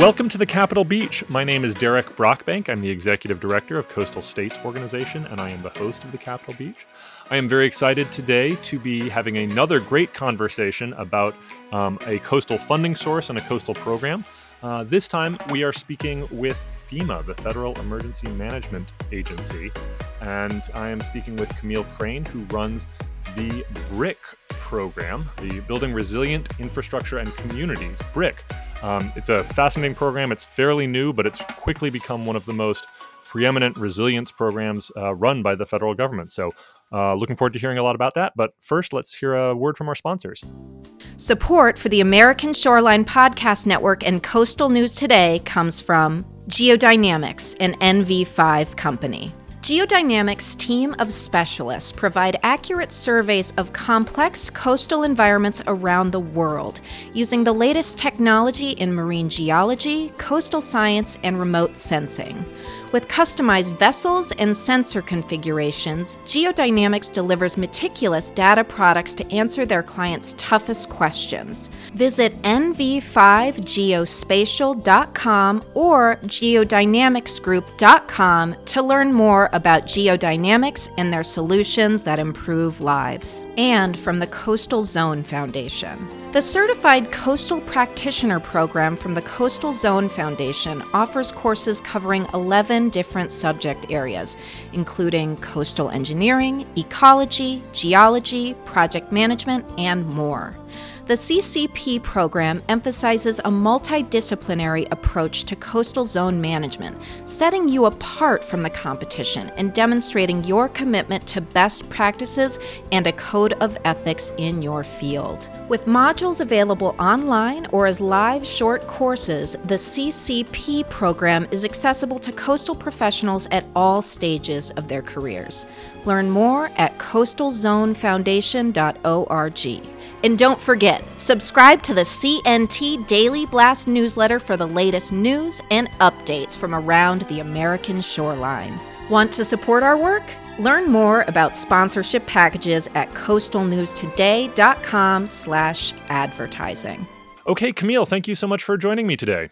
Welcome to the Capitol Beach. My name is Derek Brockbank. I'm the Executive Director of Coastal States Organization, and I am the host of the Capitol Beach. I am very excited today to be having another great conversation about um, a coastal funding source and a coastal program. Uh, this time, we are speaking with FEMA, the Federal Emergency Management Agency, and I am speaking with Camille Crain, who runs the BRIC program, the Building Resilient Infrastructure and Communities. BRIC um, it's a fascinating program. It's fairly new, but it's quickly become one of the most preeminent resilience programs uh, run by the federal government. So, uh, looking forward to hearing a lot about that. But first, let's hear a word from our sponsors. Support for the American Shoreline Podcast Network and Coastal News Today comes from Geodynamics, an NV5 company. Geodynamics' team of specialists provide accurate surveys of complex coastal environments around the world using the latest technology in marine geology, coastal science, and remote sensing. With customized vessels and sensor configurations, Geodynamics delivers meticulous data products to answer their clients' toughest questions. Visit nv5geospatial.com or geodynamicsgroup.com to learn more about geodynamics and their solutions that improve lives. And from the Coastal Zone Foundation. The Certified Coastal Practitioner Program from the Coastal Zone Foundation offers courses covering 11 different subject areas, including coastal engineering, ecology, geology, project management, and more. The CCP program emphasizes a multidisciplinary approach to coastal zone management, setting you apart from the competition and demonstrating your commitment to best practices and a code of ethics in your field. With modules available online or as live short courses, the CCP program is accessible to coastal professionals at all stages of their careers. Learn more at coastalzonefoundation.org. And don't forget, subscribe to the CNT Daily Blast newsletter for the latest news and updates from around the American shoreline. Want to support our work? Learn more about sponsorship packages at coastalnewstoday.com/advertising. Okay, Camille, thank you so much for joining me today.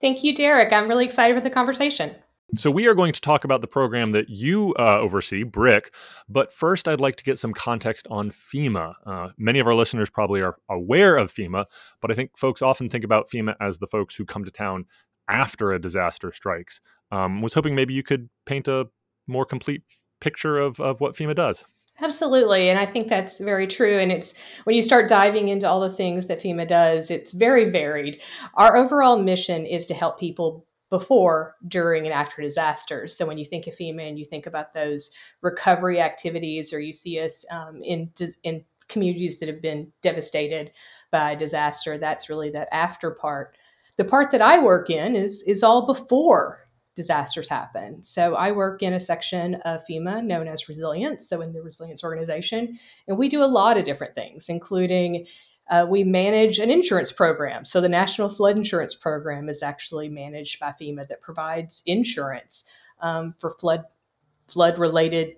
Thank you, Derek. I'm really excited for the conversation. So, we are going to talk about the program that you uh, oversee, BRIC. But first, I'd like to get some context on FEMA. Uh, many of our listeners probably are aware of FEMA, but I think folks often think about FEMA as the folks who come to town after a disaster strikes. Um, was hoping maybe you could paint a more complete picture of, of what FEMA does. Absolutely. And I think that's very true. And it's when you start diving into all the things that FEMA does, it's very varied. Our overall mission is to help people before, during, and after disasters. So when you think of FEMA and you think about those recovery activities, or you see us um, in in communities that have been devastated by disaster, that's really that after part. The part that I work in is is all before disasters happen. So I work in a section of FEMA known as Resilience, so in the Resilience organization, and we do a lot of different things, including uh, we manage an insurance program. So the National Flood Insurance Program is actually managed by FEMA that provides insurance um, for flood flood related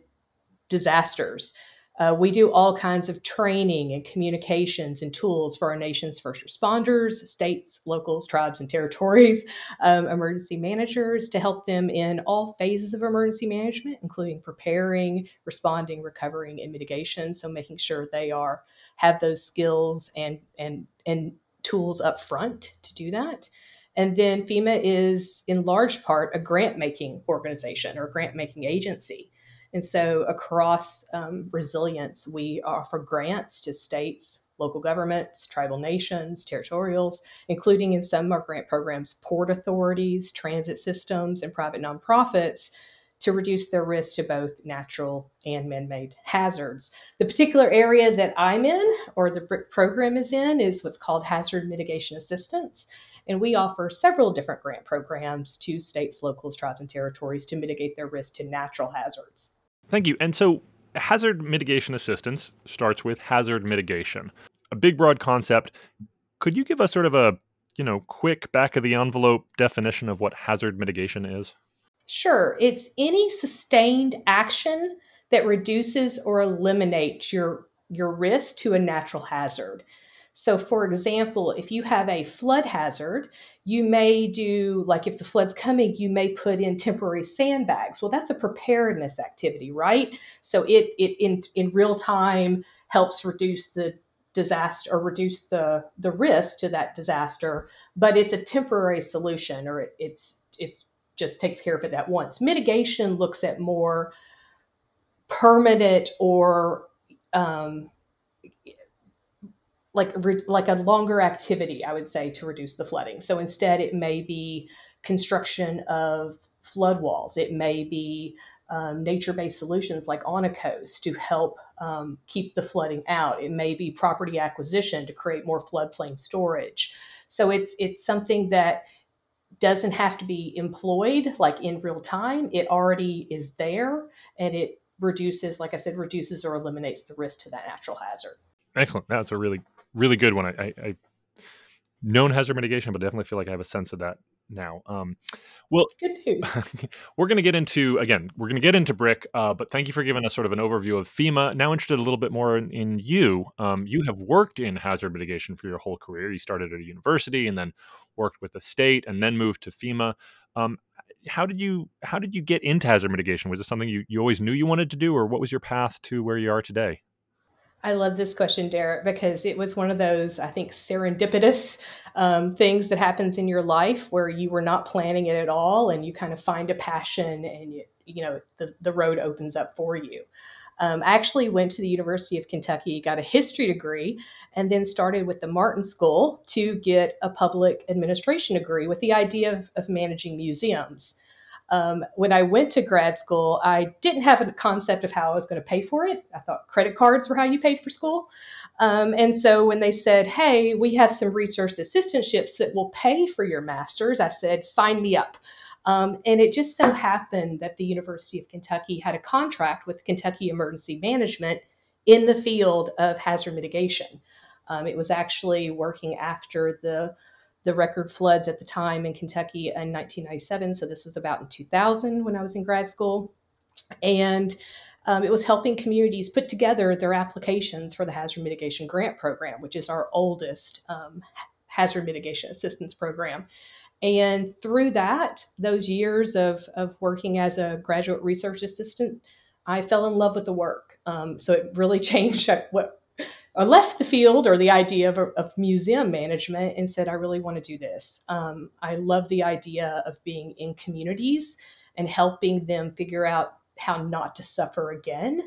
disasters. Uh, we do all kinds of training and communications and tools for our nation's first responders, states, locals, tribes, and territories, um, emergency managers to help them in all phases of emergency management, including preparing, responding, recovering, and mitigation. So making sure they are have those skills and and and tools up front to do that. And then FEMA is in large part a grant making organization or grant making agency. And so across um, resilience, we offer grants to states, local governments, tribal nations, territorials, including in some of our grant programs, port authorities, transit systems, and private nonprofits to reduce their risk to both natural and man made hazards. The particular area that I'm in, or the program is in, is what's called hazard mitigation assistance. And we offer several different grant programs to states, locals, tribes, and territories to mitigate their risk to natural hazards. Thank you. And so, hazard mitigation assistance starts with hazard mitigation, a big, broad concept. Could you give us sort of a you know quick back of the envelope definition of what hazard mitigation is? Sure. It's any sustained action that reduces or eliminates your your risk to a natural hazard. So, for example, if you have a flood hazard, you may do, like if the flood's coming, you may put in temporary sandbags. Well, that's a preparedness activity, right? So, it, it in, in real time helps reduce the disaster or reduce the, the risk to that disaster, but it's a temporary solution or it, it's, it's just takes care of it at once. Mitigation looks at more permanent or um, like like a longer activity, I would say, to reduce the flooding. So instead, it may be construction of flood walls. It may be um, nature-based solutions like on a coast to help um, keep the flooding out. It may be property acquisition to create more floodplain storage. So it's it's something that doesn't have to be employed like in real time. It already is there, and it reduces, like I said, reduces or eliminates the risk to that natural hazard. Excellent. That's a really really good one. I, I, I known hazard mitigation, but definitely feel like I have a sense of that now. Um, well, good news. we're going to get into again. We're going to get into BRIC, uh, but thank you for giving us sort of an overview of FEMA. Now, interested a little bit more in, in you. Um, you have worked in hazard mitigation for your whole career. You started at a university and then worked with the state, and then moved to FEMA. Um, how did you how did you get into hazard mitigation? Was this something you, you always knew you wanted to do, or what was your path to where you are today? I love this question, Derek, because it was one of those, I think, serendipitous um, things that happens in your life where you were not planning it at all and you kind of find a passion and you, you know the, the road opens up for you. Um, I actually went to the University of Kentucky, got a history degree, and then started with the Martin School to get a public administration degree with the idea of, of managing museums. Um, when I went to grad school, I didn't have a concept of how I was going to pay for it. I thought credit cards were how you paid for school. Um, and so when they said, hey, we have some research assistantships that will pay for your master's, I said, sign me up. Um, and it just so happened that the University of Kentucky had a contract with Kentucky Emergency Management in the field of hazard mitigation. Um, it was actually working after the the record floods at the time in Kentucky in 1997. So this was about in 2000 when I was in grad school. And um, it was helping communities put together their applications for the Hazard Mitigation Grant Program, which is our oldest um, hazard mitigation assistance program. And through that, those years of, of working as a graduate research assistant, I fell in love with the work. Um, so it really changed what I left the field or the idea of, of museum management and said, I really want to do this. Um, I love the idea of being in communities and helping them figure out how not to suffer again.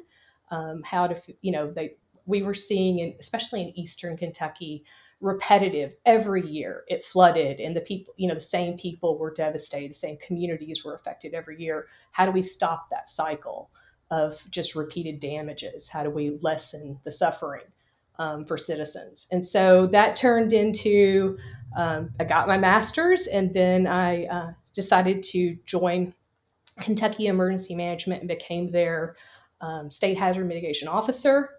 Um, how to, you know, they, we were seeing, in, especially in Eastern Kentucky, repetitive every year. It flooded, and the people, you know, the same people were devastated, the same communities were affected every year. How do we stop that cycle of just repeated damages? How do we lessen the suffering? Um, for citizens. And so that turned into um, I got my master's, and then I uh, decided to join Kentucky Emergency Management and became their um, state hazard mitigation officer.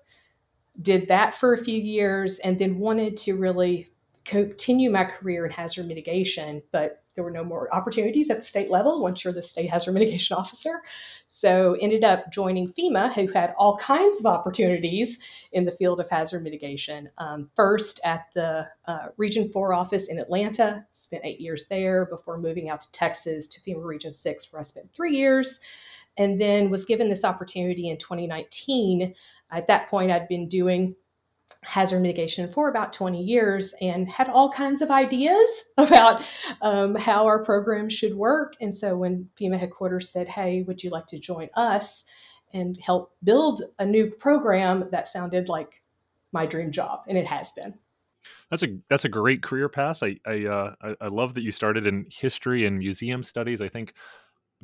Did that for a few years, and then wanted to really continue my career in hazard mitigation, but there were no more opportunities at the state level once you're the state hazard mitigation officer. So ended up joining FEMA, who had all kinds of opportunities in the field of hazard mitigation. Um, first at the uh, Region 4 office in Atlanta, spent eight years there before moving out to Texas to FEMA Region 6, where I spent three years. And then was given this opportunity in 2019. At that point, I'd been doing hazard mitigation for about 20 years and had all kinds of ideas about um, how our program should work. And so when FEMA headquarters said, Hey, would you like to join us and help build a new program? That sounded like my dream job, and it has been. That's a that's a great career path. I I, uh, I, I love that you started in history and museum studies. I think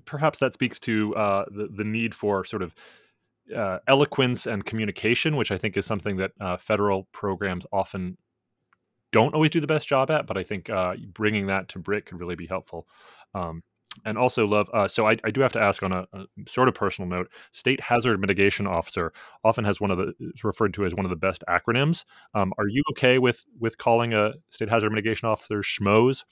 perhaps that speaks to uh, the the need for sort of uh, eloquence and communication, which I think is something that uh, federal programs often don't always do the best job at. But I think uh, bringing that to BRIC could really be helpful. Um, and also love. Uh, so I, I, do have to ask on a, a, sort of personal note. State Hazard Mitigation Officer often has one of the is referred to as one of the best acronyms. Um, are you okay with with calling a State Hazard Mitigation Officer schmoes,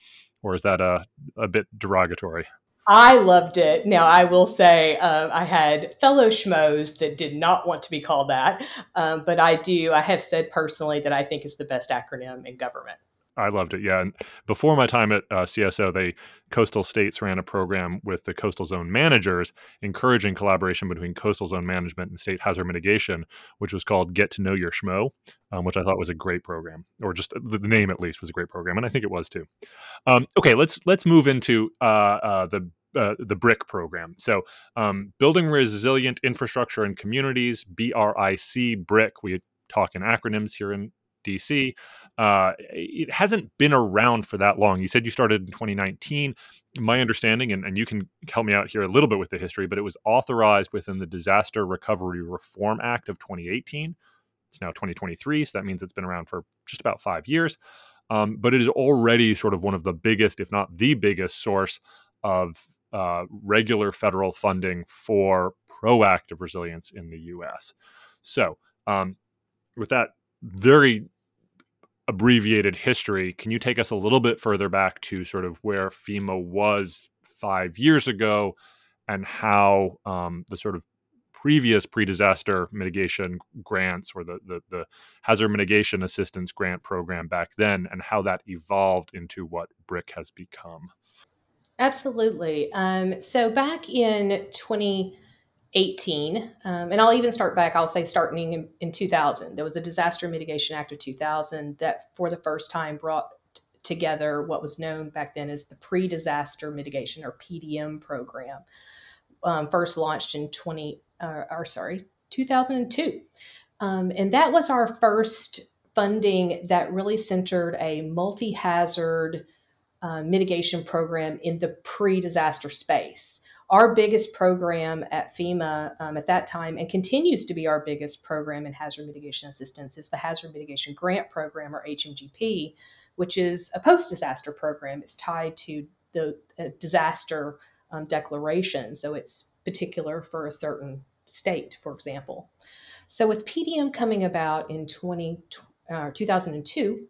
or is that a a bit derogatory? I loved it. Now, I will say uh, I had fellow schmoes that did not want to be called that, um, but I do. I have said personally that I think it's the best acronym in government. I loved it. Yeah, and before my time at uh, CSO, they coastal states ran a program with the coastal zone managers, encouraging collaboration between coastal zone management and state hazard mitigation, which was called Get to Know Your Schmo, um, which I thought was a great program, or just the, the, name at least was a great program, and I think it was too. Um, okay, let's let's move into uh, uh, the uh, the BRIC program. So, um, building resilient infrastructure and communities, BRIC, BRIC. We talk in acronyms here in DC. Uh, it hasn't been around for that long. You said you started in 2019. My understanding, and, and you can help me out here a little bit with the history, but it was authorized within the Disaster Recovery Reform Act of 2018. It's now 2023, so that means it's been around for just about five years. Um, but it is already sort of one of the biggest, if not the biggest, source of uh, regular federal funding for proactive resilience in the U.S. So, um, with that very abbreviated history, can you take us a little bit further back to sort of where FEMA was five years ago and how um, the sort of previous pre-disaster mitigation grants or the, the, the hazard mitigation assistance grant program back then and how that evolved into what BRIC has become absolutely. Um, so back in 2018, um, and i'll even start back i'll say starting in, in 2000 there was a disaster mitigation act of 2000 that for the first time brought together what was known back then as the pre-disaster mitigation or pdm program um, first launched in 20 uh, or sorry 2002 um, and that was our first funding that really centered a multi-hazard uh, mitigation program in the pre-disaster space our biggest program at FEMA um, at that time, and continues to be our biggest program in hazard mitigation assistance, is the Hazard Mitigation Grant Program, or HMGP, which is a post disaster program. It's tied to the uh, disaster um, declaration, so it's particular for a certain state, for example. So, with PDM coming about in 20, uh, 2002,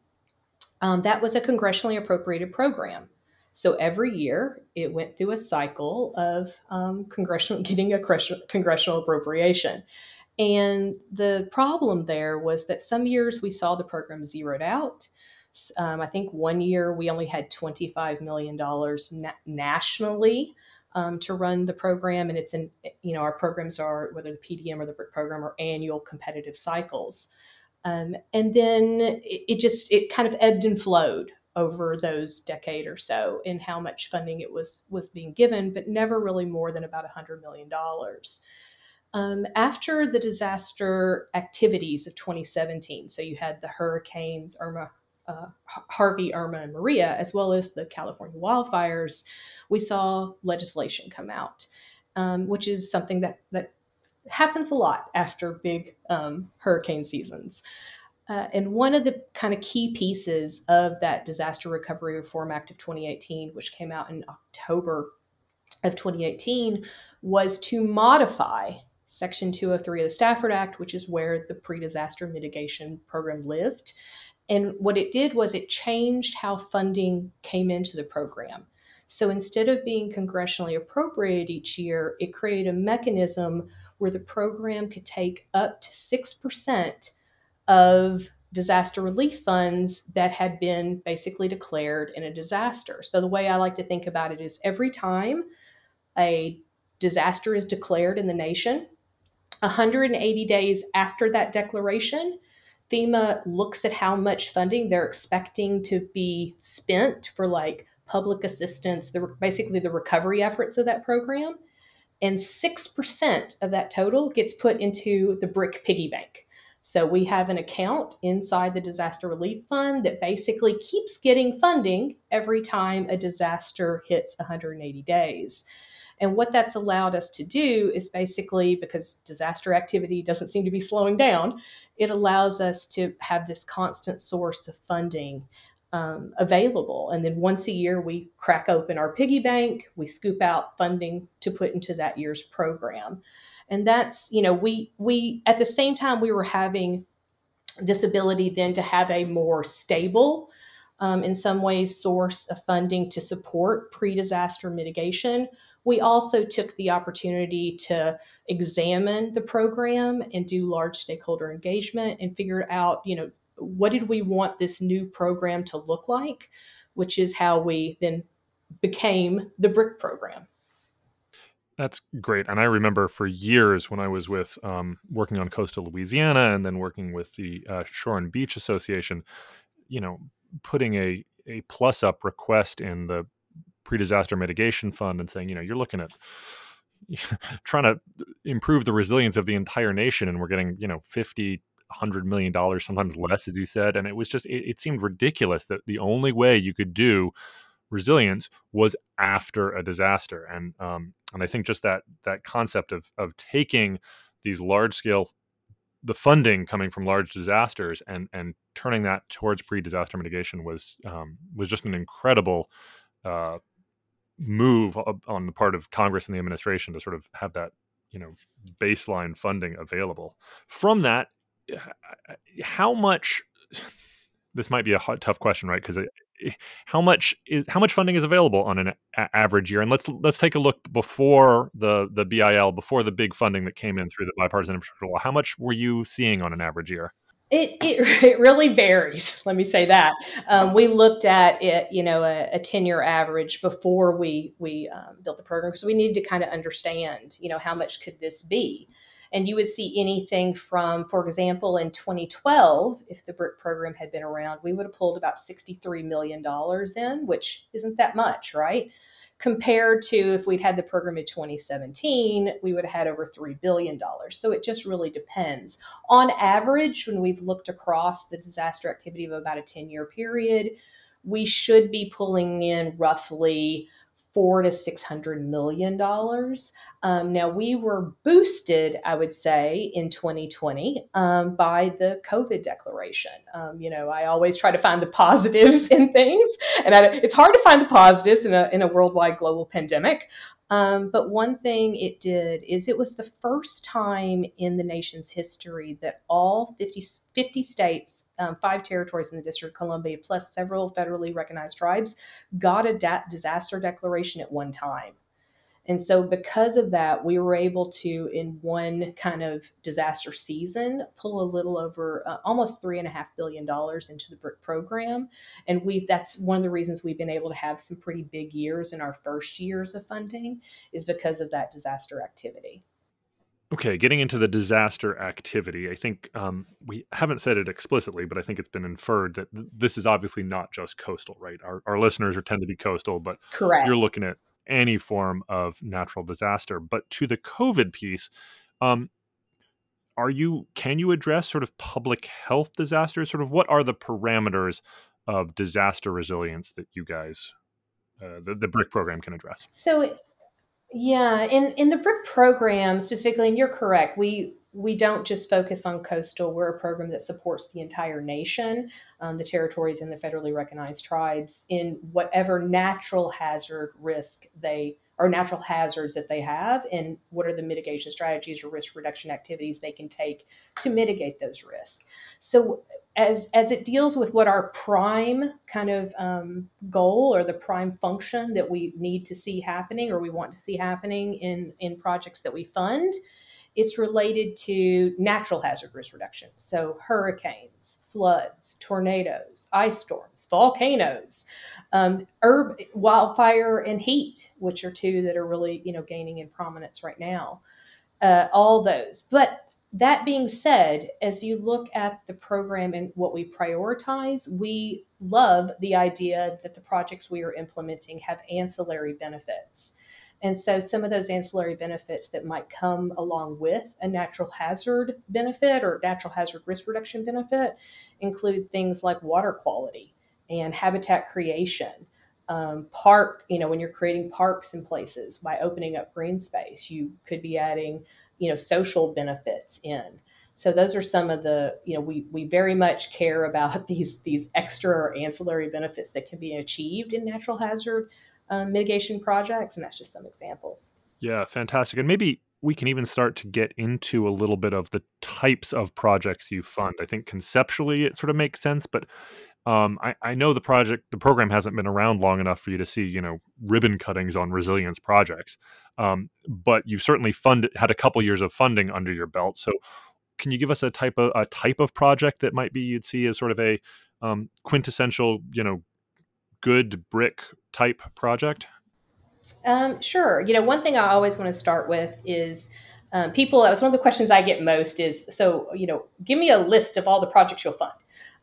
um, that was a congressionally appropriated program. So every year it went through a cycle of um, congressional getting a congressional appropriation. And the problem there was that some years we saw the program zeroed out. Um, I think one year we only had $25 million na- nationally um, to run the program. And it's in, you know, our programs are, whether the PDM or the program, are annual competitive cycles. Um, and then it, it, just, it kind of ebbed and flowed over those decade or so in how much funding it was was being given, but never really more than about $100 million. Um, after the disaster activities of 2017, so you had the hurricanes Irma, uh, Harvey, Irma, and Maria, as well as the California wildfires, we saw legislation come out, um, which is something that that happens a lot after big um, hurricane seasons. Uh, and one of the kind of key pieces of that Disaster Recovery Reform Act of 2018, which came out in October of 2018, was to modify Section 203 of the Stafford Act, which is where the pre disaster mitigation program lived. And what it did was it changed how funding came into the program. So instead of being congressionally appropriated each year, it created a mechanism where the program could take up to 6% of disaster relief funds that had been basically declared in a disaster. So the way I like to think about it is every time a disaster is declared in the nation, 180 days after that declaration, FEMA looks at how much funding they're expecting to be spent for like public assistance, the basically the recovery efforts of that program. And 6% of that total gets put into the BRIC piggy bank. So we have an account inside the disaster relief fund that basically keeps getting funding every time a disaster hits 180 days. And what that's allowed us to do is basically because disaster activity doesn't seem to be slowing down, it allows us to have this constant source of funding um, available. And then once a year, we crack open our piggy bank, we scoop out funding to put into that year's program. And that's you know we we at the same time we were having this ability then to have a more stable um, in some ways source of funding to support pre-disaster mitigation. We also took the opportunity to examine the program and do large stakeholder engagement and figure out, you know, what did we want this new program to look like, which is how we then became the BRIC program. That's great. And I remember for years when I was with um, working on coastal Louisiana and then working with the uh, Shore and Beach Association, you know, putting a, a plus up request in the pre disaster mitigation fund and saying, you know, you're looking at trying to improve the resilience of the entire nation and we're getting, you know, 50, hundred million dollars, sometimes less, as you said. And it was just, it, it seemed ridiculous that the only way you could do resilience was after a disaster. And um, and I think just that that concept of of taking these large scale the funding coming from large disasters and and turning that towards pre-disaster mitigation was um, was just an incredible uh, move on the part of Congress and the administration to sort of have that you know baseline funding available. From that, how much? This might be a hot, tough question, right? Because how much is how much funding is available on an a- average year? And let's let's take a look before the the BIL, before the big funding that came in through the bipartisan infrastructure law. How much were you seeing on an average year? It, it, it really varies. Let me say that um, we looked at it, you know, a, a ten year average before we we um, built the program because we needed to kind of understand, you know, how much could this be. And you would see anything from, for example, in 2012, if the BRIC program had been around, we would have pulled about $63 million in, which isn't that much, right? Compared to if we'd had the program in 2017, we would have had over $3 billion. So it just really depends. On average, when we've looked across the disaster activity of about a 10 year period, we should be pulling in roughly four to six hundred million dollars. Um, now we were boosted, I would say, in 2020 um, by the COVID declaration. Um, you know, I always try to find the positives in things, and I, it's hard to find the positives in a in a worldwide global pandemic. Um, but one thing it did is it was the first time in the nation's history that all 50, 50 states, um, five territories in the District of Columbia, plus several federally recognized tribes, got a da- disaster declaration at one time. And so, because of that, we were able to, in one kind of disaster season, pull a little over uh, almost three and a half billion dollars into the BRIC program. And we've that's one of the reasons we've been able to have some pretty big years in our first years of funding is because of that disaster activity. Okay, getting into the disaster activity, I think um, we haven't said it explicitly, but I think it's been inferred that th- this is obviously not just coastal, right? Our, our listeners are tend to be coastal, but Correct. you're looking at any form of natural disaster. But to the COVID piece, um, are you can you address sort of public health disasters? Sort of what are the parameters of disaster resilience that you guys, uh, the, the BRIC program, can address? So, yeah, in in the BRIC program specifically, and you're correct, we we don't just focus on coastal. We're a program that supports the entire nation, um, the territories and the federally recognized tribes in whatever natural hazard risk they or natural hazards that they have, and what are the mitigation strategies or risk reduction activities they can take to mitigate those risks. So, as as it deals with what our prime kind of um, goal or the prime function that we need to see happening or we want to see happening in in projects that we fund it's related to natural hazard risk reduction. So, hurricanes, floods, tornadoes, ice storms, volcanoes, um, herb, wildfire, and heat, which are two that are really you know gaining in prominence right now. Uh, all those, but that being said, as you look at the program and what we prioritize, we love the idea that the projects we are implementing have ancillary benefits. And so some of those ancillary benefits that might come along with a natural hazard benefit or natural hazard risk reduction benefit include things like water quality and habitat creation. Um, park, you know, when you're creating parks in places by opening up green space, you could be adding, you know, social benefits in. So those are some of the, you know, we we very much care about these these extra or ancillary benefits that can be achieved in natural hazard um, mitigation projects, and that's just some examples. Yeah, fantastic. And maybe we can even start to get into a little bit of the types of projects you fund. I think conceptually it sort of makes sense, but Um, I, I know the project, the program hasn't been around long enough for you to see, you know, ribbon cuttings on resilience projects. Um, but you've certainly funded, had a couple years of funding under your belt. So, can you give us a type of a type of project that might be you'd see as sort of a um, quintessential, you know, good BRIC type project? Um, sure. You know, one thing I always want to start with is um, people. That was one of the questions I get most. Is so you know, give me a list of all the projects you'll fund,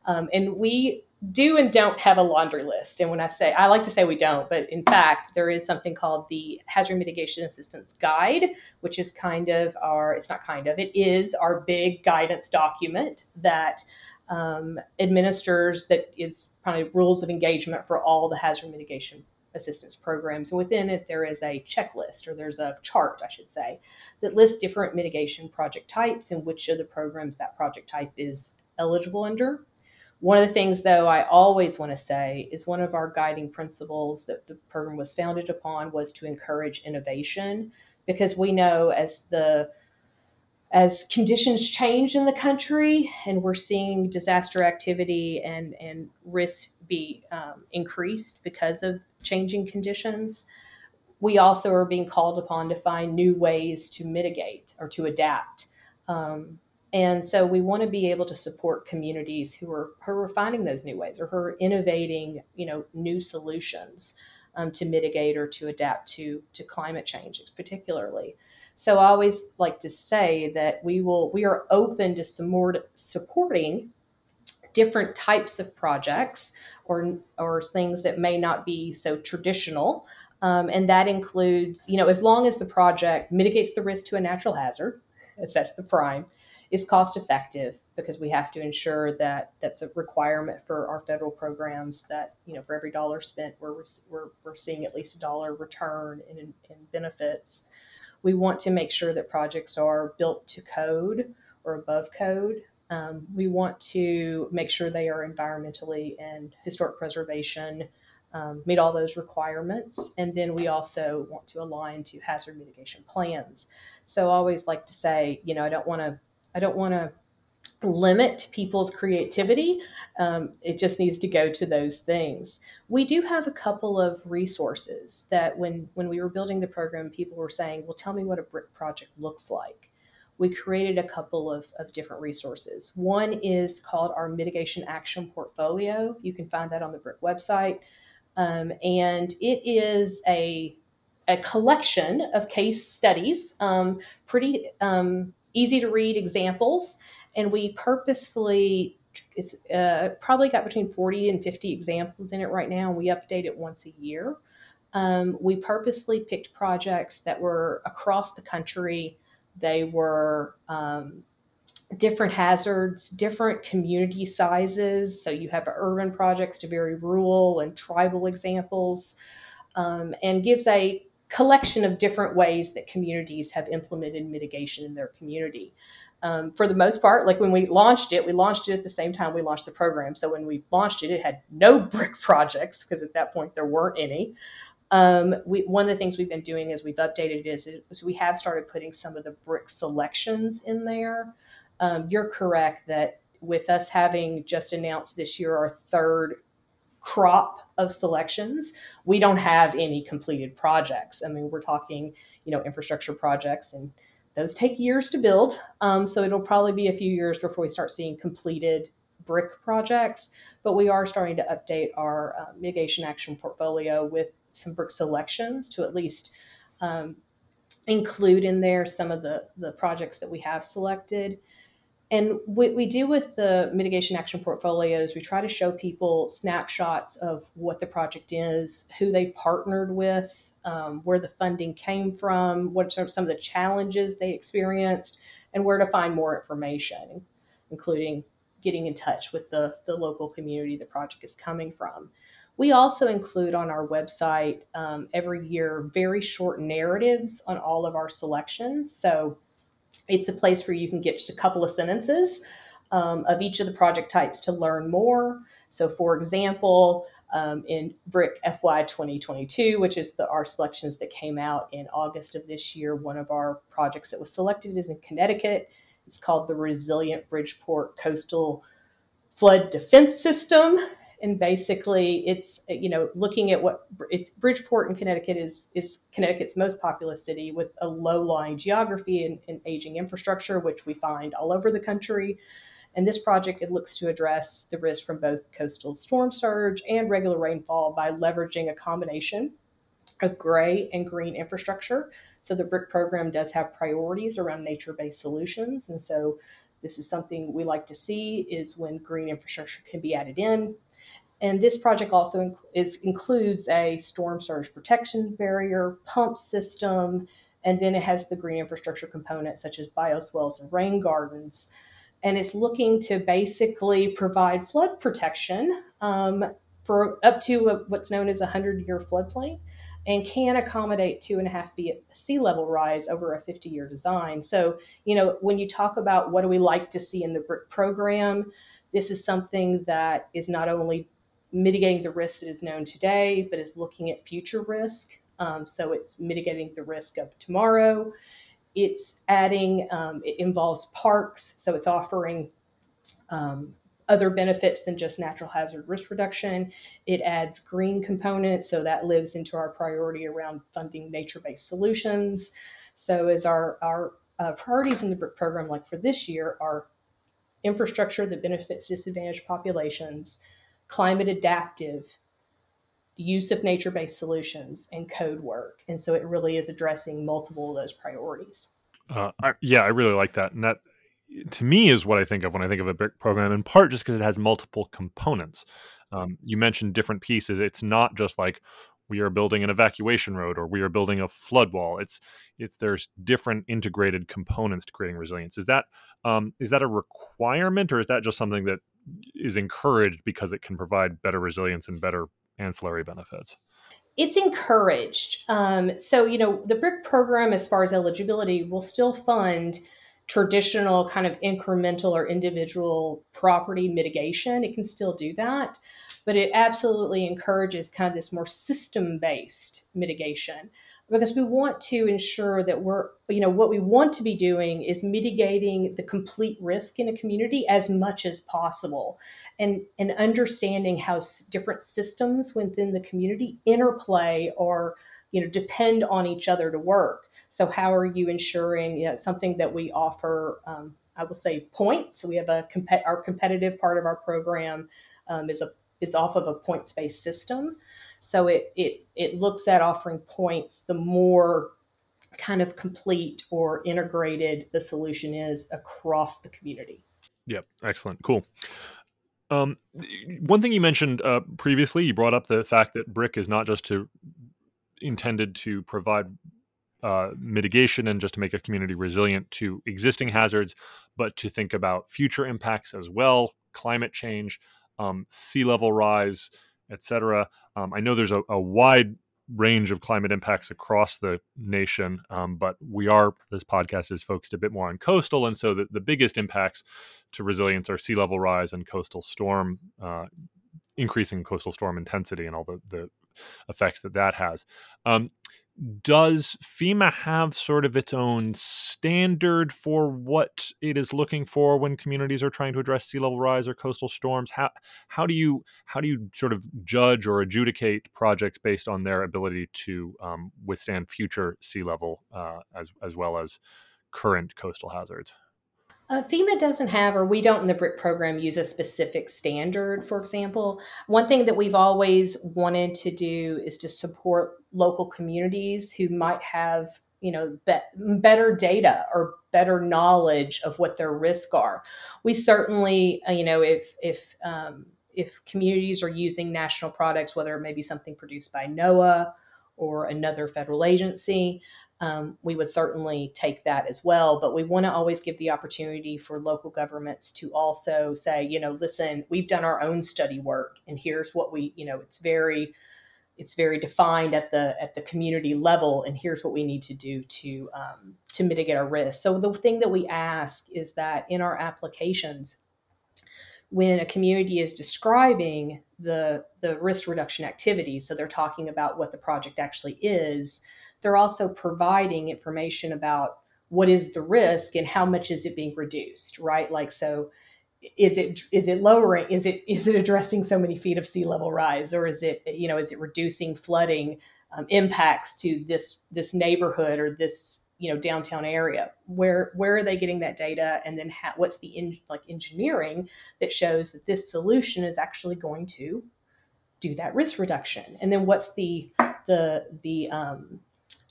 um, and we do and don't have a laundry list. And when I say, I like to say we don't, but in fact, there is something called the Hazard Mitigation Assistance Guide, which is kind of our, it's not kind of, it is our big guidance document that um, administers, that is probably rules of engagement for all the hazard mitigation assistance programs. And within it, there is a checklist, or there's a chart, I should say, that lists different mitigation project types and which of the programs that project type is eligible under. One of the things, though, I always want to say is one of our guiding principles that the program was founded upon was to encourage innovation because we know as the as conditions change in the country and we're seeing disaster activity and, and risk be um, increased because of changing conditions, we also are being called upon to find new ways to mitigate or to adapt. Um, and so we want to be able to support communities who are, who are finding those new ways or who are innovating, you know, new solutions um, to mitigate or to adapt to to climate change, particularly. So I always like to say that we will we are open to some more supporting different types of projects or or things that may not be so traditional. Um, and that includes, you know, as long as the project mitigates the risk to a natural hazard, as that's the prime, is cost effective because we have to ensure that that's a requirement for our federal programs that you know for every dollar spent we're we're, we're seeing at least a dollar return in, in benefits we want to make sure that projects are built to code or above code um, we want to make sure they are environmentally and historic preservation um, meet all those requirements. And then we also want to align to hazard mitigation plans. So I always like to say, you know, I don't want to I don't want to limit people's creativity. Um, it just needs to go to those things. We do have a couple of resources that when when we were building the program, people were saying, "Well, tell me what a BRIC project looks like." We created a couple of, of different resources. One is called our mitigation action portfolio. You can find that on the BRIC website, um, and it is a a collection of case studies, um, pretty um, easy to read examples. And we purposefully, it's uh, probably got between 40 and 50 examples in it right now. And we update it once a year. Um, we purposely picked projects that were across the country. They were um, different hazards, different community sizes. So you have urban projects to very rural and tribal examples, um, and gives a collection of different ways that communities have implemented mitigation in their community. Um, for the most part, like when we launched it, we launched it at the same time we launched the program. So when we launched it, it had no BRIC projects because at that point there weren't any. Um, we, one of the things we've been doing is we've updated it is, is we have started putting some of the BRIC selections in there. Um, you're correct that with us having just announced this year our third crop of selections we don't have any completed projects i mean we're talking you know infrastructure projects and those take years to build. Um, so it'll probably be a few years before we start seeing completed BRIC projects but we are starting to update our uh, mitigation action portfolio with some BRIC selections to at least um, include in there some of the the projects that we have selected and what we do with the mitigation action portfolios, we try to show people snapshots of what the project is, who they partnered with, um, where the funding came from, what are some of the challenges they experienced, and where to find more information, including getting in touch with the, the local community the project is coming from. We also include on our website um, every year very short narratives on all of our selections. So it's a place where you can get just a couple of sentences um, of each of the project types to learn more. So, for example, um, in BRIC FY 2022, which is the, our selections that came out in August of this year, one of our projects that was selected is in Connecticut. It's called the Resilient Bridgeport Coastal Flood Defense System. And basically it's you know looking at what it's Bridgeport in Connecticut is is Connecticut's most populous city with a low lying geography and, and aging infrastructure, which we find all over the country. And this project it looks to address the risk from both coastal storm surge and regular rainfall by leveraging a combination of gray and green infrastructure. So the BRIC program does have priorities around nature-based solutions, and so this is something we like to see is when green infrastructure can be added in. And this project also inc- is, includes a storm surge protection barrier, pump system, and then it has the green infrastructure component such as bioswales and rain gardens. And it's looking to basically provide flood protection um, for up to a, what's known as a 100 year floodplain and can accommodate two and a half feet sea level rise over a 50 year design. So, you know, when you talk about what do we like to see in the program, this is something that is not only mitigating the risk that is known today, but is looking at future risk. Um, so it's mitigating the risk of tomorrow. It's adding, um, it involves parks. So it's offering um, other benefits than just natural hazard risk reduction. It adds green components, so that lives into our priority around funding nature-based solutions. So as our our uh, priorities in the program, like for this year, are infrastructure that benefits disadvantaged populations, climate adaptive, use of nature-based solutions, and code work. And so it really is addressing multiple of those priorities. Uh, I, yeah, I really like that, and that to me is what I think of when I think of a BRIC program, in part just because it has multiple components. Um, you mentioned different pieces. It's not just like we are building an evacuation road or we are building a flood wall. It's it's there's different integrated components to creating resilience. Is that um, is that a requirement or is that just something that is encouraged because it can provide better resilience and better ancillary benefits? It's encouraged. Um, so you know the BRIC program, as far as eligibility, will still fund traditional kind of incremental or individual property mitigation. It can still do that, but it absolutely encourages kind of this more system based mitigation because we want to ensure that we're, you know, what we want to be doing is mitigating the complete risk in a community as much as possible and, and understanding how different systems within the community interplay or you know depend on each other to work. So how are you ensuring you know, something that we offer um, i will say points? We have a comp- our competitive part of our program um, is a is off of a points based system. So it it it looks at offering points the more kind of complete or integrated the solution is across the community. Yep. Excellent. Cool. Um, one thing you mentioned uh, previously, you brought up the fact that BRIC is not just to intended to provide uh, mitigation and just to make a community resilient to existing hazards, but to think about future impacts as well, climate change, um, sea level rise, etc. Um, I know there's a, a, wide range of climate impacts across the nation, um, but we are this podcast is focused a bit more on coastal, and so the, the biggest impacts to resilience are sea level rise and coastal storm. Uh, increasing coastal storm intensity and all the, the effects that that has. Um, does FEMA have sort of its own standard for what it is looking for when communities are trying to address sea level rise or coastal storms? How how do you how do you sort of judge or adjudicate projects based on their ability to um, withstand future sea level uh, as as well as current coastal hazards? Uh, FEMA doesn't have, or we don't in the BRIC program use a specific standard, for example. One thing that we've always wanted to do is to support local communities who might have, you know, be- better data or better knowledge of what their risks are. We certainly, uh, you know, if, if, um, if communities are using national products, whether it may be something produced by NOAA or another federal agency, um, we would certainly take that as well. But we want to always give the opportunity for local governments to also say, you know, listen, we've done our own study work, and here's what we, you know, it's very it's very defined at the at the community level and here's what we need to do to um, to mitigate our risk so the thing that we ask is that in our applications when a community is describing the the risk reduction activities so they're talking about what the project actually is they're also providing information about what is the risk and how much is it being reduced, right? Like, so is it is it lowering is it is it addressing so many feet of sea level rise or is it you know is it reducing flooding um, impacts to this this neighborhood or this you know downtown area where where are they getting that data? And then ha- what's the in, like engineering that shows that this solution is actually going to do that risk reduction? And then what's the the the um,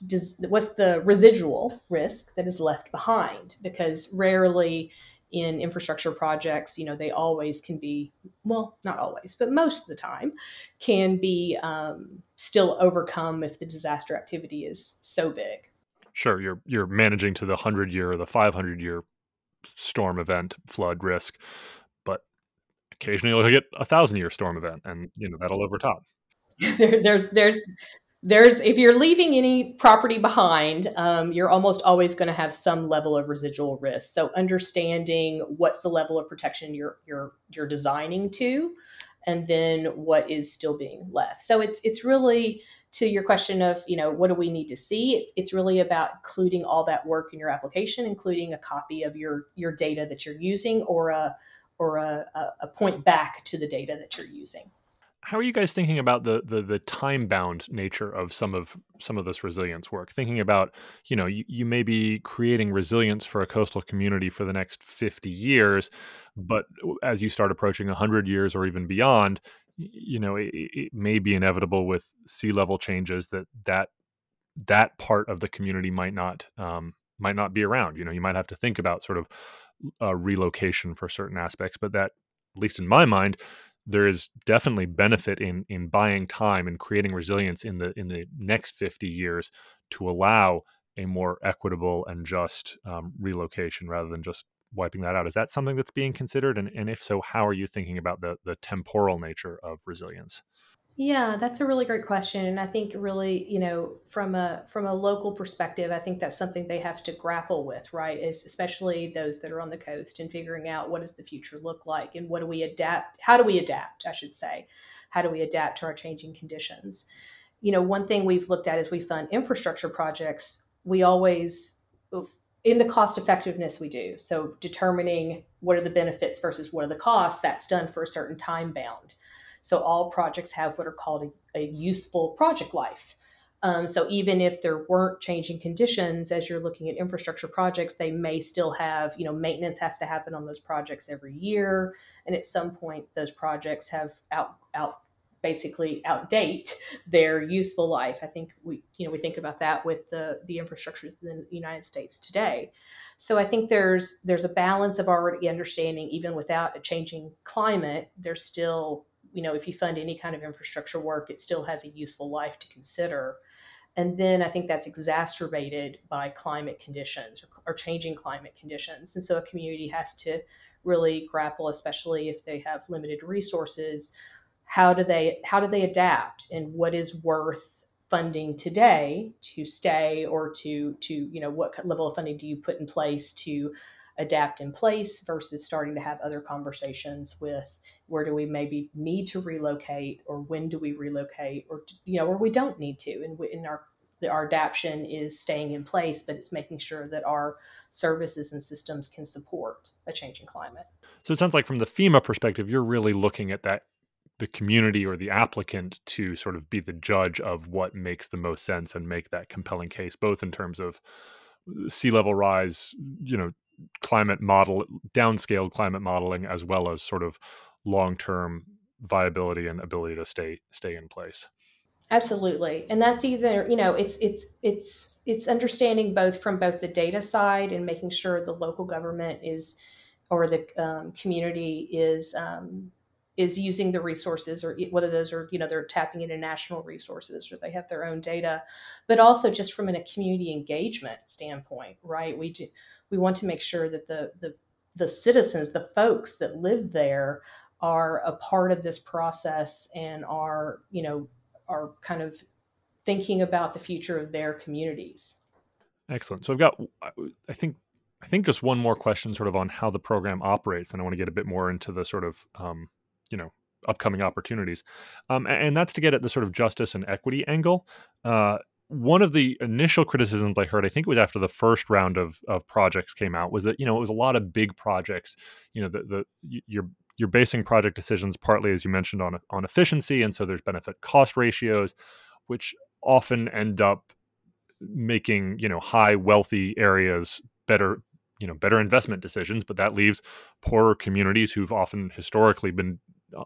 does, what's the residual risk that is left behind? Because rarely in infrastructure projects you know they always can be well not always but most of the time can be um, still overcome if the disaster activity is so big sure you're you're managing to the 100 year or the 500 year storm event flood risk but occasionally you'll get a thousand year storm event and you know that'll overtop. There's there's there's if you're leaving any property behind um, you're almost always going to have some level of residual risk. So understanding what's the level of protection you're you're you're designing to and then what is still being left. So it's it's really to your question of you know what do we need to see it, it's really about including all that work in your application including a copy of your your data that you're using or a or a, a point back to the data that you're using. How are you guys thinking about the the, the time bound nature of some of some of this resilience work? Thinking about you know you, you may be creating resilience for a coastal community for the next 50 years but as you start approaching 100 years or even beyond you know it, it may be inevitable with sea level changes that that that part of the community might not um, might not be around. You know you might have to think about sort of uh, relocation for certain aspects but that at least in my mind there is definitely benefit in in buying time and creating resilience in the in the next 50 years to allow a more equitable and just um, relocation rather than just wiping that out. Is that something that's being considered? And, and if so, how are you thinking about the the temporal nature of resilience? Yeah, that's a really great question, and I think really, you know, from a from a local perspective, I think that's something they have to grapple with, right? Is especially those that are on the coast and figuring out what does the future look like, and what do we adapt? How do we adapt? I should say, how do we adapt to our changing conditions? You know, one thing we've looked at as we fund infrastructure projects, we always oh, in the cost effectiveness we do so determining what are the benefits versus what are the costs that's done for a certain time bound so all projects have what are called a, a useful project life. Um, so even if there weren't changing conditions as you're looking at infrastructure projects, they may still have, you know, maintenance has to happen on those projects every year. And at some point, those projects have out, out basically outdate their useful life. I think we, you know, we think about that with the the infrastructures in the United States today. So I think there's there's a balance of already understanding, even without a changing climate, there's still you know, if you fund any kind of infrastructure work, it still has a useful life to consider. And then I think that's exacerbated by climate conditions or, or, changing climate conditions. And so a community has to really grapple, especially if they have limited resources. How do they how do they adapt, and what is worth funding today to stay or to to you know what level of funding do you put in place to adapt in place versus starting to have other conversations with where do we maybe need to relocate or when do we relocate or you know or we don't need to. And in our our adaptation is staying in place but it's making sure that our services and systems can support a changing climate. So it sounds like from the fema perspective you're really looking at that the community or the applicant to sort of be the judge of what makes the most sense and make that compelling case both in terms of sea level rise you know climate model downscaled climate modeling as well as sort of long-term viability and ability to stay stay in place. Absolutely. And that's either you know it's it's it's it's understanding both from both the data side and making sure the local government is or the um, community is um, is using the resources or whether those are you know they're tapping into national resources or they have their own data but also just from a community engagement standpoint right? We do we want to make sure that the the the citizens the folks that live there are a part of this process and are you know are kind of thinking about the future of their communities. Excellent. So i've got i think i think just one more question sort of on how the program operates and i want to get a bit more into the sort of um, you know upcoming opportunities um, and that's to get at the sort of justice and equity angle uh, one of the initial criticisms I heard, I think it was after the first round of, of projects came out, was that you know it was a lot of big projects. You know, the the you're you're basing project decisions partly, as you mentioned, on on efficiency, and so there's benefit cost ratios, which often end up making you know high wealthy areas better you know better investment decisions but that leaves poorer communities who've often historically been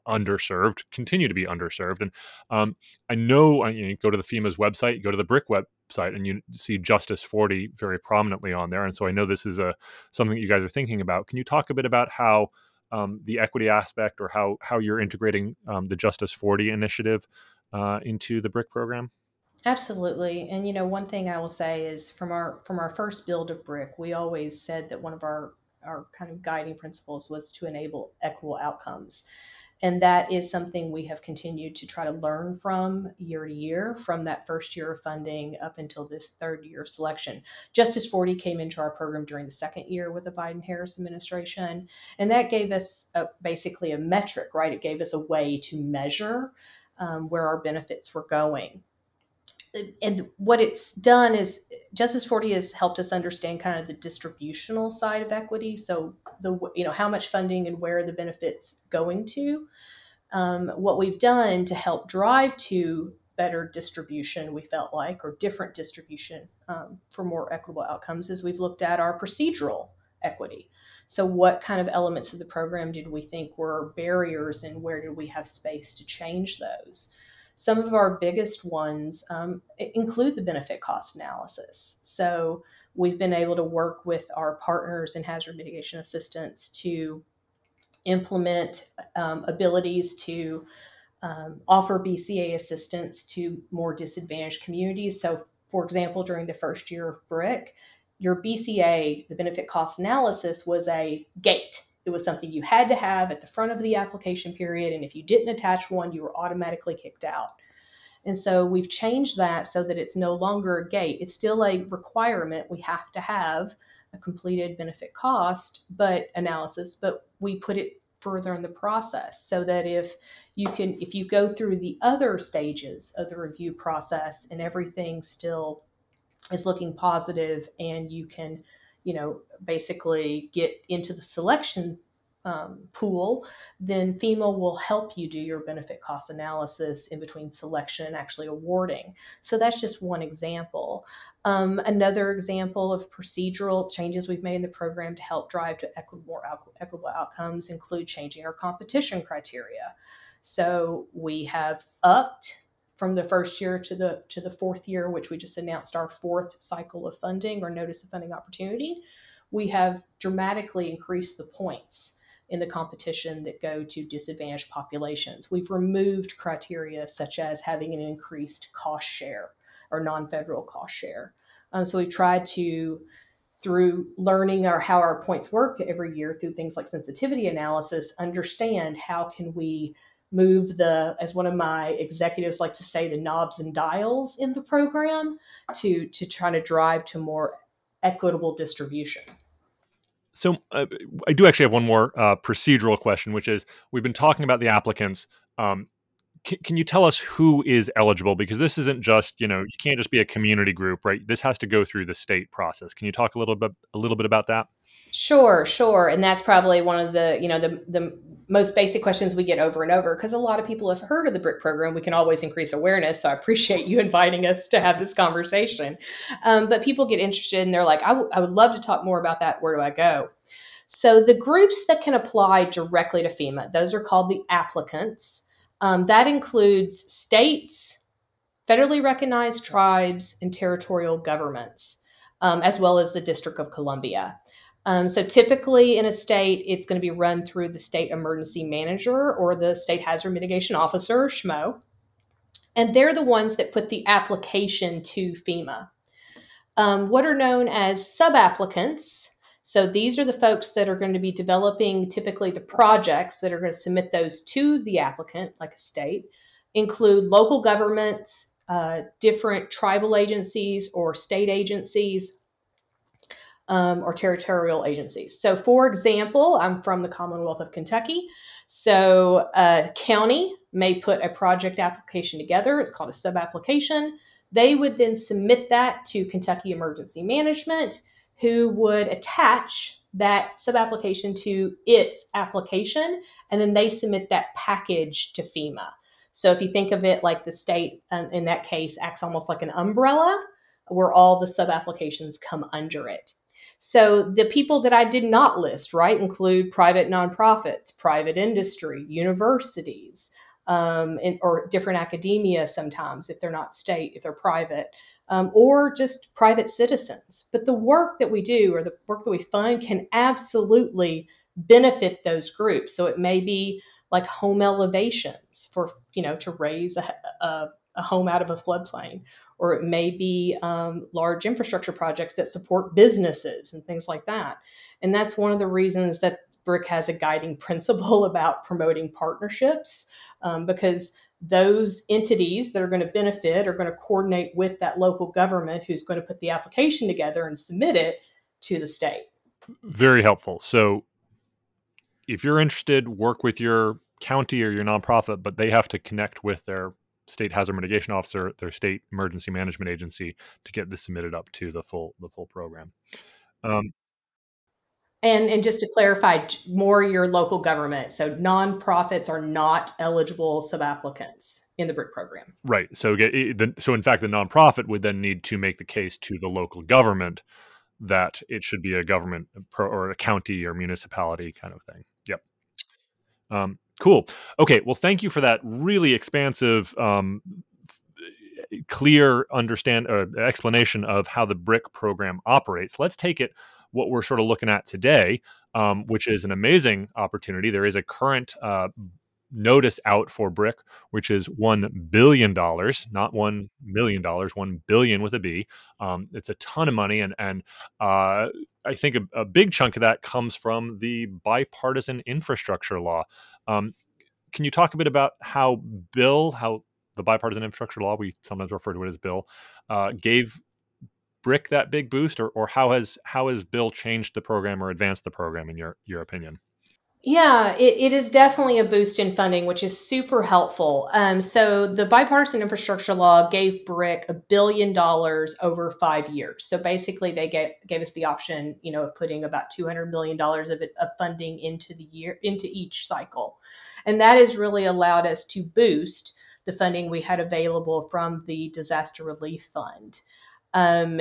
underserved continue to be underserved and um, i know uh, you, know, you go to the fema's website you go to the bric website and you see justice 40 very prominently on there and so i know this is a something that you guys are thinking about can you talk a bit about how um, the equity aspect or how how you're integrating um, the justice 40 initiative uh, into the bric program Absolutely. And you know, one thing I will say is from our from our first build of bric, we always said that one of our our kind of guiding principles was to enable equitable outcomes. And that is something we have continued to try to learn from year to year, from that first year of funding up until this third year of selection. Justice 40 came into our program during the second year with the Biden Harris administration. And that gave us a, basically a metric, right? It gave us a way to measure um, where our benefits were going and what it's done is Justice 40 has helped us understand kind of the distributional side of equity. So the you know how much funding and where the benefits going to. Um, what we've done to help drive to better distribution, we felt like, or different distribution um, for more equitable outcomes, is we've looked at our procedural equity. So, what kind of elements of the program did we think were barriers, and where did we have space to change those? Some of our biggest ones um, include the benefit cost analysis. So we've been able to work with our partners in hazard mitigation assistance to implement um, abilities to um, offer BCA assistance to more disadvantaged communities. So, for example, during the first year of BRIC, your BCA, the benefit cost analysis, was a gate it was something you had to have at the front of the application period. And if you didn't attach one, you were automatically kicked out. And so we've changed that so that it's no longer a gate. It's still a requirement. We have to have a completed benefit cost but analysis, but we put it further in the process so that if you can if you go through the other stages of the review process and everything still is looking positive and you can you know, basically get into the selection um, pool, then FEMA will help you do your benefit cost analysis in between selection and actually awarding. So that's just one example. Um, another example of procedural changes we've made in the program to help drive to equitable, equitable outcomes include changing our competition criteria. So we have upped from the first year to the to the fourth year, which we just announced our fourth cycle of funding or notice of funding opportunity, we have dramatically increased the points in the competition that go to disadvantaged populations. We've removed criteria such as having an increased cost share or non-federal cost share. Um, so we try to through learning our how our points work every year through things like sensitivity analysis understand how can we move the, as one of my executives like to say, the knobs and dials in the program to to try to drive to more equitable distribution. So uh, I do actually have one more uh, procedural question, which is we've been talking about the applicants. Um, can, can you tell us who is eligible? Because this isn't just you know you can't just be a community group, right? This has to go through the state process. Can you talk a little bit a little bit about that? Sure, sure. And that's probably one of the, you know, the the most basic questions we get over and over because a lot of people have heard of the BRIC program. We can always increase awareness. So I appreciate you inviting us to have this conversation. Um, but people get interested and they're like, I, w- I would love to talk more about that. Where do I go? So the groups that can apply directly to FEMA, those are called the applicants. Um, that includes states, federally recognized tribes, and territorial governments, um, as well as the District of Columbia. Um, so typically in a state, it's going to be run through the state emergency manager or the state hazard mitigation officer, SHMO. And they're the ones that put the application to FEMA. Um, what are known as sub applicants. So these are the folks that are going to be developing typically the projects that are going to submit those to the applicant, like a state, include local governments, uh, different tribal agencies or state agencies, um, or territorial agencies. So, for example, I'm from the Commonwealth of Kentucky. So, a county may put a project application together. It's called a sub application. They would then submit that to Kentucky Emergency Management, who would attach that subapplication to its application, and then they submit that package to FEMA. So if you think of it like the state, um, in that case, acts almost like an umbrella where all the subapplications come under it. So the people that I did not list, right, include private nonprofits, private industry, universities, um, in, or different academia sometimes if they're not state, if they're private, um, or just private citizens. But the work that we do or the work that we fund can absolutely benefit those groups. So it may be like home elevations for, you know, to raise a, a, a home out of a floodplain, or it may be um, large infrastructure projects that support businesses and things like that. And that's one of the reasons that BRIC has a guiding principle about promoting partnerships um, because those entities that are going to benefit are going to coordinate with that local government who's going to put the application together and submit it to the state. Very helpful. So, if you're interested, work with your county or your nonprofit, but they have to connect with their state hazard mitigation officer, their state emergency management agency to get this submitted up to the full the full program. Um, and, and just to clarify, more your local government. So nonprofits are not eligible subapplicants in the BRIC program. Right. So, so in fact, the nonprofit would then need to make the case to the local government that it should be a government or a county or municipality kind of thing. Yep. Um, cool. Okay. Well, thank you for that really expansive, um, clear understand uh, explanation of how the BRIC program operates. Let's take it what we're sort of looking at today, um, which is an amazing opportunity. There is a current uh, notice out for BRIC, which is $1 billion, not $1 million, 1 billion with a B. Um, it's a ton of money. And, and uh, I think a, a, big chunk of that comes from the bipartisan infrastructure law. Um, can you talk a bit about how Bill, how the bipartisan infrastructure law, we sometimes refer to it as Bill, uh, gave BRIC that big boost, or, or how has how has Bill changed the program or advanced the program in your your opinion? Yeah, it, it is definitely a boost in funding, which is super helpful. Um, so the bipartisan infrastructure law gave BRIC a billion dollars over five years. So basically, they gave gave us the option, you know, of putting about two hundred million dollars of of funding into the year into each cycle, and that has really allowed us to boost the funding we had available from the disaster relief fund. Um,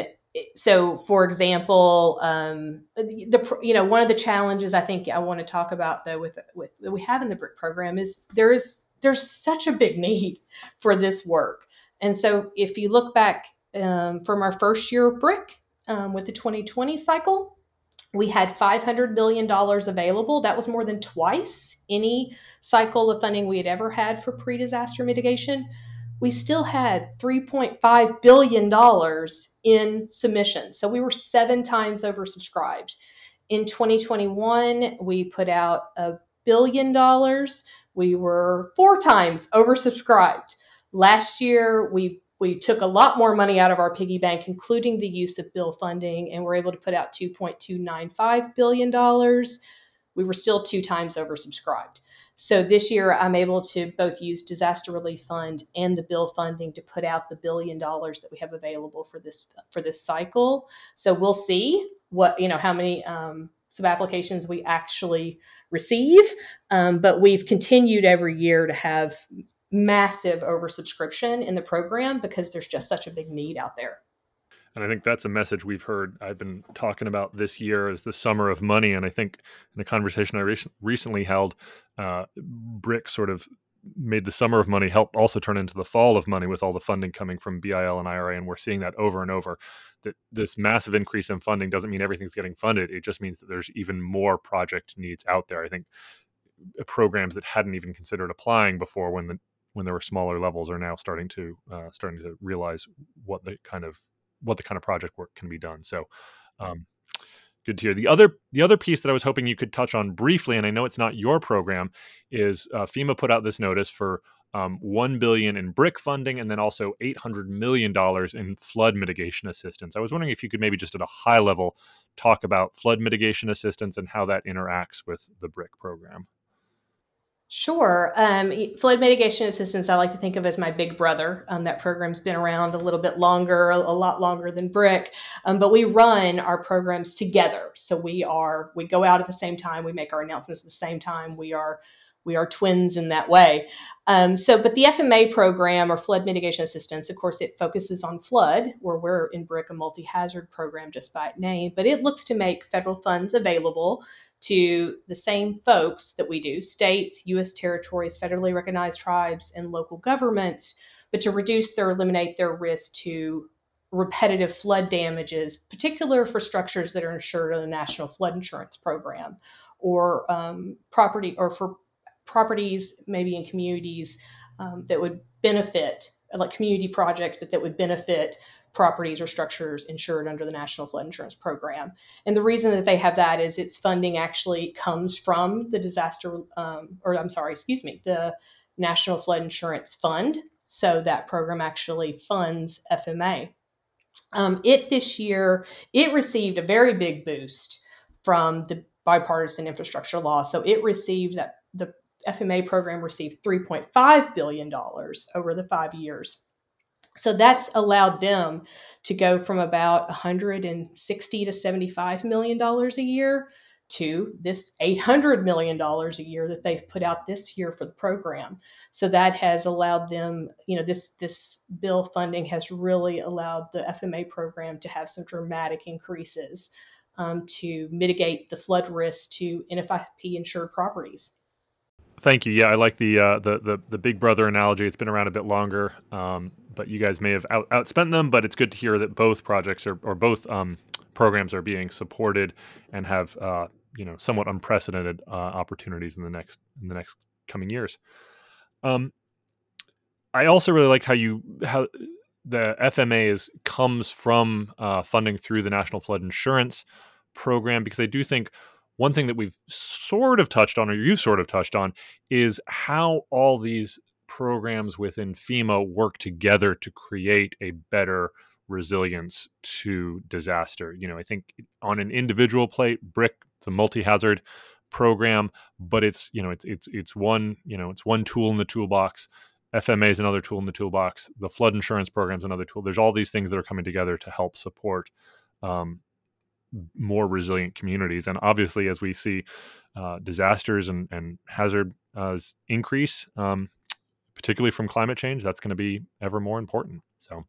so, for example, um, the you know one of the challenges I think I want to talk about though with with that we have in the BRIC program is there is there's such a big need for this work, and so if you look back um, from our first year of BRIC um, with the 2020 cycle, we had $500 million available. That was more than twice any cycle of funding we had ever had for pre disaster mitigation we still had $3.5 billion in submissions. So we were seven times oversubscribed. In 2021, we put out a billion dollars. We were four times oversubscribed. Last year, we we took a lot more money out of our piggy bank, including the use of bill funding, and we're able to put out $2.295 billion. We were still two times oversubscribed. So this year, I'm able to both use disaster relief fund and the bill funding to put out the billion dollars that we have available for this for this cycle. So we'll see what you know how many um, sub applications we actually receive, um, but we've continued every year to have massive oversubscription in the program because there's just such a big need out there. And I think that's a message we've heard. I've been talking about this year as the summer of money. And I think in the conversation I re- recently held, uh, BRIC sort of made the summer of money help also turn into the fall of money with all the funding coming from BIL and IRA. And we're seeing that over and over. That this massive increase in funding doesn't mean everything's getting funded. It just means that there's even more project needs out there. I think uh, programs that hadn't even considered applying before when the when there were smaller levels are now starting to uh, starting to realize what the kind of what the kind of project work can be done. So, um, good to hear. The other the other piece that I was hoping you could touch on briefly, and I know it's not your program, is uh, FEMA put out this notice for um, one billion in BRIC funding, and then also eight hundred million dollars in flood mitigation assistance. I was wondering if you could maybe just at a high level talk about flood mitigation assistance and how that interacts with the BRIC program. Sure. Um, flood mitigation assistance, I like to think of as my big brother. Um, that program's been around a little bit longer, a, lot longer than BRIC, um, but we run our programs together. So we are we go out at the same time, we make our announcements at the same time. We are we are twins in that way. Um, so, but the FMA program or flood mitigation assistance, of course, it focuses on flood, where we're in BRIC a multi-hazard program just by name, but it looks to make federal funds available to the same folks that we do states, U.S. territories, federally recognized tribes, and local governments, but to reduce or eliminate their risk to repetitive flood damages, particular for structures that are insured in the National Flood Insurance Program or um, property or for properties maybe in communities um, that would benefit like community projects but that would benefit properties or structures insured under the National Flood Insurance Program. And the reason that they have that is its funding actually comes from the disaster, um, or I'm sorry, excuse me, the National Flood Insurance Fund. So that program actually funds FMA. Um, it this year, it received a very big boost from the bipartisan infrastructure law. So it received that the FMA program received $3.5 billion over the five years. So that's allowed them to go from about 160 to 75 million dollars a year to this 800 million dollars a year that they've put out this year for the program. So that has allowed them, you know, this this bill funding has really allowed the FMA program to have some dramatic increases um, to mitigate the flood risk to NFIP insured properties. Thank you. Yeah, I like the uh, the, the the Big Brother analogy. It's been around a bit longer, um, but you guys may have out, outspent them. But it's good to hear that both projects are, or both um, programs are being supported and have uh, you know somewhat unprecedented uh, opportunities in the next in the next coming years. Um, I also really like how you how the FMA is comes from uh, funding through the National Flood Insurance Program because I do think one thing that we've sort of touched on, or you've sort of touched on, is how all these programs within FEMA work together to create a better resilience to disaster. You know, I think on an individual plate, BRIC, it's a multi-hazard program, but it's you know it's it's it's one you know it's one tool in the toolbox. FMA is another tool in the toolbox. The flood insurance program is another tool. There's all these things that are coming together to help support um, more resilient communities. And obviously, as we see uh, disasters and, and hazard uh, increase, um, particularly from climate change, that's going to be ever more important. So,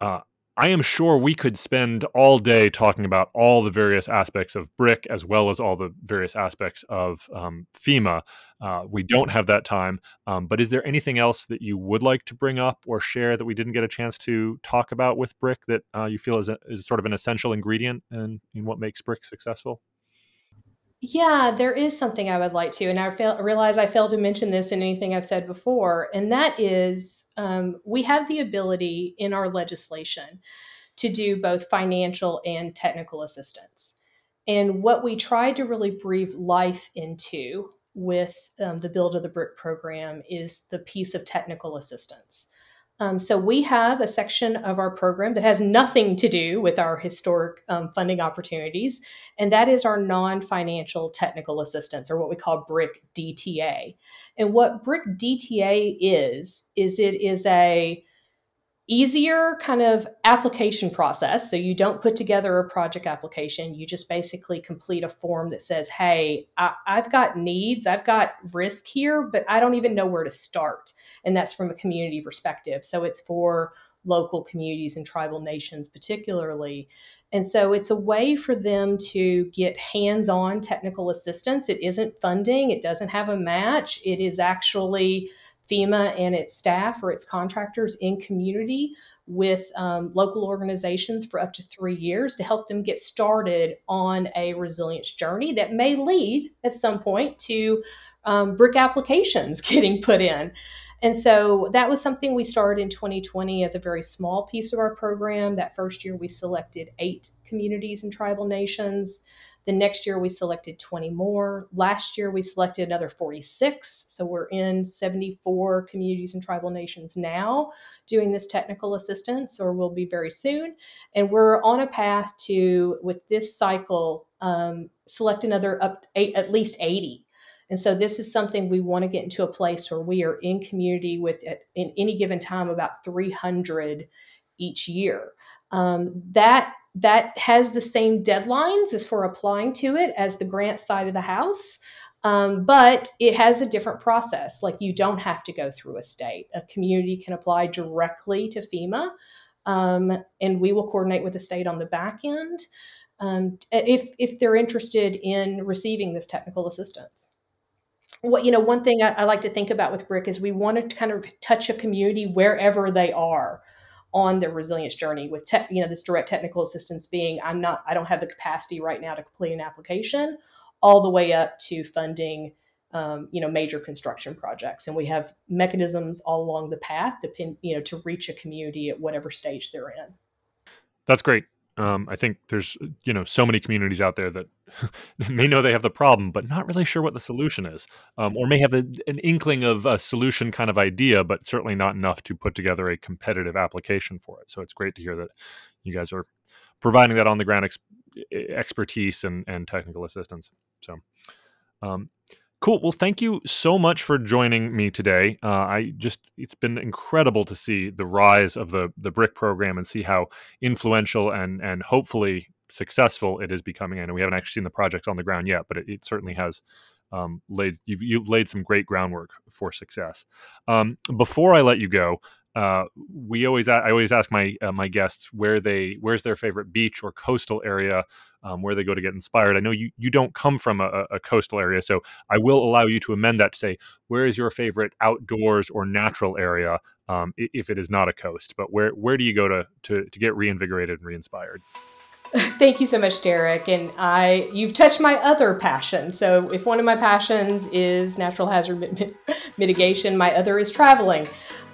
uh, I am sure we could spend all day talking about all the various aspects of BRIC as well as all the various aspects of um, FEMA. Uh, we don't have that time, um, but is there anything else that you would like to bring up or share that we didn't get a chance to talk about with BRIC that uh, you feel is, a, is sort of an essential ingredient in, in what makes BRIC successful? Yeah, there is something I would like to, and I fail, realize I failed to mention this in anything I've said before, and that is um, we have the ability in our legislation to do both financial and technical assistance. And what we tried to really breathe life into with um, the build of the BRIC program is the piece of technical assistance. Um, so we have a section of our program that has nothing to do with our historic um, funding opportunities, and that is our non-financial technical assistance, or what we call BRIC DTA. And what BRIC DTA is is it is a easier kind of application process. So you don't put together a project application. You just basically complete a form that says, Hey, I, have got needs, I've got risk here, but I don't even know where to start. And that's from a community perspective. So it's for local communities and tribal nations, particularly. And so it's a way for them to get hands on technical assistance. It isn't funding, it doesn't have a match. It is actually FEMA and its staff or its contractors in community with um, local organizations for up to three years to help them get started on a resilience journey that may lead at some point to um, BRIC applications getting put in. And so that was something we started in 2020 as a very small piece of our program. That first year, we selected eight communities and tribal nations. The next year, we selected 20 more. Last year, we selected another 46. So we're in 74 communities and tribal nations now doing this technical assistance, or will be very soon. And we're on a path to, with this cycle, um, select another up eight, at least 80 And so this is something we want to get into a place where we are in community with at, in any given time about 300 each year. Um, that that has the same deadlines as for applying to it as the grant side of the house. Um, but it has a different process. Like you don't have to go through a state. A community can apply directly to FEMA, um, and we will coordinate with the state on the back end um, if if they're interested in receiving this technical assistance. What you know, one thing I, I like to think about with BRIC is we want to kind of touch a community wherever they are on their resilience journey with te- you know this direct technical assistance being i'm not i don't have the capacity right now to complete an application all the way up to funding um, you know major construction projects. And we have mechanisms all along the path to pin, you know to reach a community at whatever stage they're in. That's great um, I think there's you know so many communities out there that may know they have the problem, but not really sure what the solution is, um, or may have a, an inkling of a solution kind of idea, but certainly not enough to put together a competitive application for it. So it's great to hear that you guys are providing that on the ground ex- expertise and, and technical assistance. So, um, cool. Well, thank you so much for joining me today. Uh, I just it's been incredible to see the rise of the the BRIC program and see how influential and and hopefully successful it is becoming. I know we haven't actually seen the project on the ground yet, but it, it certainly has um, laid you've, you've, laid some great groundwork for success. Um, before I let you go, uh, we always I always ask my uh, my guests where they where's their favorite beach or coastal area um, where they go to get inspired. I know you you don't come from a, a, coastal area, so I will allow you to amend that to say where is your favorite outdoors or natural area um, if it is not a coast. But where where do you go to to, to get reinvigorated and re-inspired? Thank you so much, Derek. And I, you've touched my other passion. So, if one of my passions is natural hazard mitigation, my other is traveling.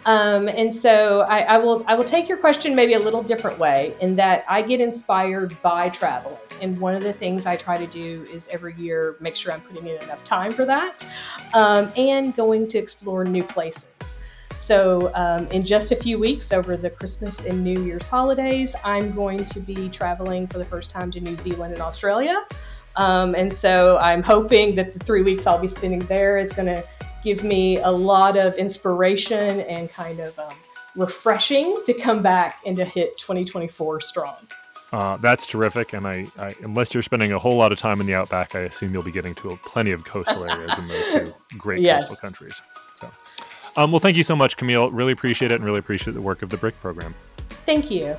Um, and so, I, I, will, I will take your question maybe a little different way in that I get inspired by traveling. And one of the things I try to do is every year make sure I'm putting in enough time for that, um, and going to explore new places. So, um, in just a few weeks over the Christmas and New Year's holidays, I'm going to be traveling for the first time to New Zealand and Australia. Um, and so, I'm hoping that the three weeks I'll be spending there is going to give me a lot of inspiration and kind of um, refreshing to come back and to hit 2024 strong. Uh, that's terrific, and I, I, unless you're spending a whole lot of time in the outback, I assume you'll be getting to plenty of coastal areas in those two great yes. coastal countries. Um, well, thank you so much, Camille. Really appreciate it and really appreciate the work of the BRIC program. Thank you.